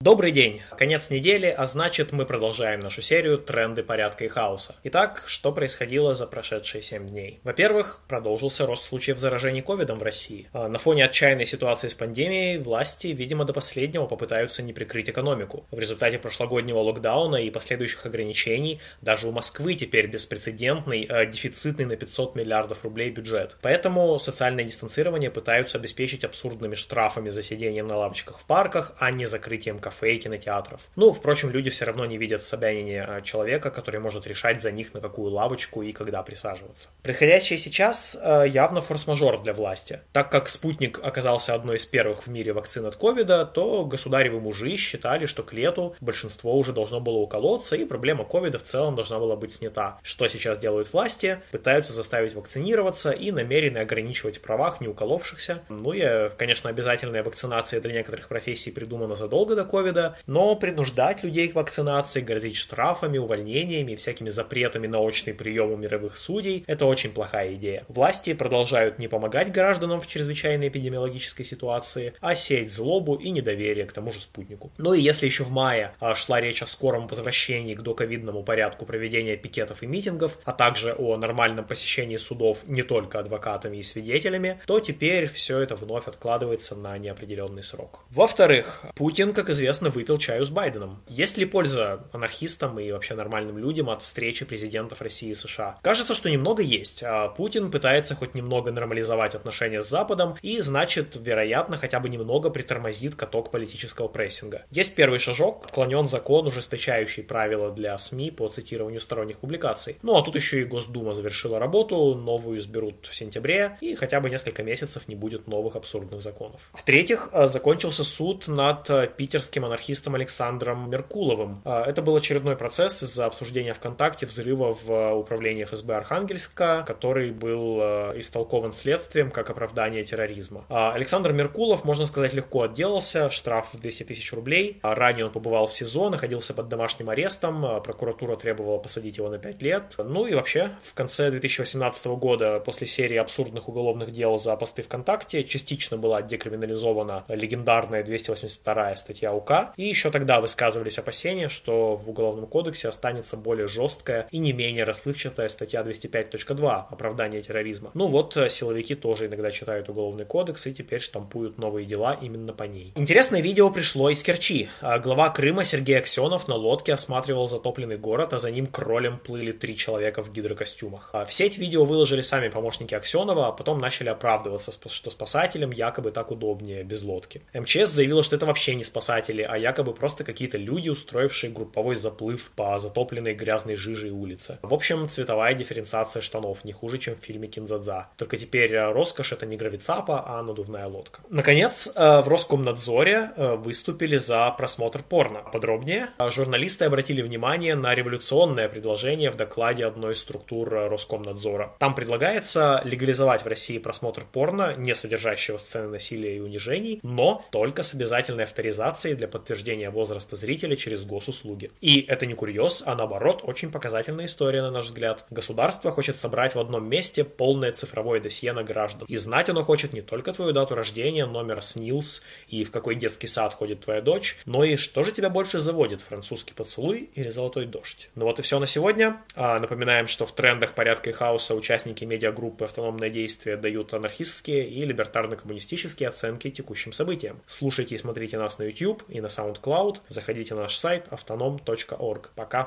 Добрый день! Конец недели, а значит мы продолжаем нашу серию «Тренды порядка и хаоса». Итак, что происходило за прошедшие 7 дней? Во-первых, продолжился рост случаев заражений ковидом в России. А, на фоне отчаянной ситуации с пандемией власти, видимо, до последнего попытаются не прикрыть экономику. В результате прошлогоднего локдауна и последующих ограничений даже у Москвы теперь беспрецедентный, э, дефицитный на 500 миллиардов рублей бюджет. Поэтому социальное дистанцирование пытаются обеспечить абсурдными штрафами за сидением на лавочках в парках, а не закрытием кафе и кинотеатров. Ну, впрочем, люди все равно не видят в Собянине а, человека, который может решать за них, на какую лавочку и когда присаживаться. Происходящее сейчас а, явно форс-мажор для власти. Так как «Спутник» оказался одной из первых в мире вакцин от ковида, то государевы мужи считали, что к лету большинство уже должно было уколоться, и проблема ковида в целом должна была быть снята. Что сейчас делают власти? Пытаются заставить вакцинироваться и намерены ограничивать в правах не уколовшихся. Ну и, конечно, обязательная вакцинация для некоторых профессий придумана задолго до ковида, ковида, но принуждать людей к вакцинации, грозить штрафами, увольнениями всякими запретами на очный прием у мировых судей – это очень плохая идея. Власти продолжают не помогать гражданам в чрезвычайной эпидемиологической ситуации, а сеять злобу и недоверие к тому же спутнику. Ну и если еще в мае а, шла речь о скором возвращении к доковидному порядку проведения пикетов и митингов, а также о нормальном посещении судов не только адвокатами и свидетелями, то теперь все это вновь откладывается на неопределенный срок. Во-вторых, Путин, как известно, известно, выпил чаю с Байденом. Есть ли польза анархистам и вообще нормальным людям от встречи президентов России и США? Кажется, что немного есть. А Путин пытается хоть немного нормализовать отношения с Западом и, значит, вероятно, хотя бы немного притормозит каток политического прессинга. Есть первый шажок, отклонен закон, ужесточающий правила для СМИ по цитированию сторонних публикаций. Ну а тут еще и Госдума завершила работу, новую изберут в сентябре, и хотя бы несколько месяцев не будет новых абсурдных законов. В-третьих, а, закончился суд над а, питерским российским анархистом Александром Меркуловым. А, это был очередной процесс из-за обсуждения ВКонтакте взрыва в управлении ФСБ Архангельска, который был а, истолкован следствием как оправдание терроризма. А, Александр Меркулов, можно сказать, легко отделался, штраф в 200 тысяч рублей. Ранее он побывал в СИЗО, находился под домашним арестом, прокуратура требовала посадить его на 5 лет. Ну и вообще, в конце 2018 года, после серии абсурдных уголовных дел за посты ВКонтакте, частично была декриминализована легендарная 282 статья УК УК, и еще тогда высказывались опасения, что в Уголовном кодексе останется более жесткая и не менее расплывчатая статья 205.2 «Оправдание терроризма». Ну вот, э, силовики тоже иногда читают Уголовный кодекс и теперь штампуют новые дела именно по ней. Интересное видео пришло из Керчи. А глава Крыма Сергей Аксенов на лодке осматривал затопленный город, а за ним кролем плыли три человека в гидрокостюмах. А в сеть видео выложили сами помощники Аксенова, а потом начали оправдываться, что спасателям якобы так удобнее без лодки. МЧС заявила, что это вообще не спасатели, спасатели, а якобы просто какие-то люди, устроившие групповой заплыв по затопленной грязной жиже улице. В общем, цветовая дифференциация штанов не хуже, чем в фильме Кинзадза. Только теперь э, роскошь это не гравицапа, а надувная лодка. Наконец, э, в Роскомнадзоре э, выступили за просмотр порно. Подробнее, журналисты обратили внимание на революционное предложение в докладе одной из структур Роскомнадзора. Там предлагается легализовать в России просмотр порно, не содержащего сцены насилия и унижений, но только с обязательной авторизацией для подтверждения возраста зрителя через госуслуги. И это не курьез, а наоборот очень показательная история, на наш взгляд. Государство хочет собрать в одном месте полное цифровое досье на граждан. И знать оно хочет не только твою дату рождения, номер СНИЛС и в какой детский сад ходит твоя дочь, но и что же тебя больше заводит, французский поцелуй или золотой дождь. Ну вот и все на сегодня. А, напоминаем, что в трендах порядка и хаоса участники медиагруппы «Автономное действие» дают анархистские и либертарно-коммунистические оценки текущим событиям. Слушайте и смотрите нас на YouTube и на SoundCloud. Заходите на наш сайт autonom.org. Пока!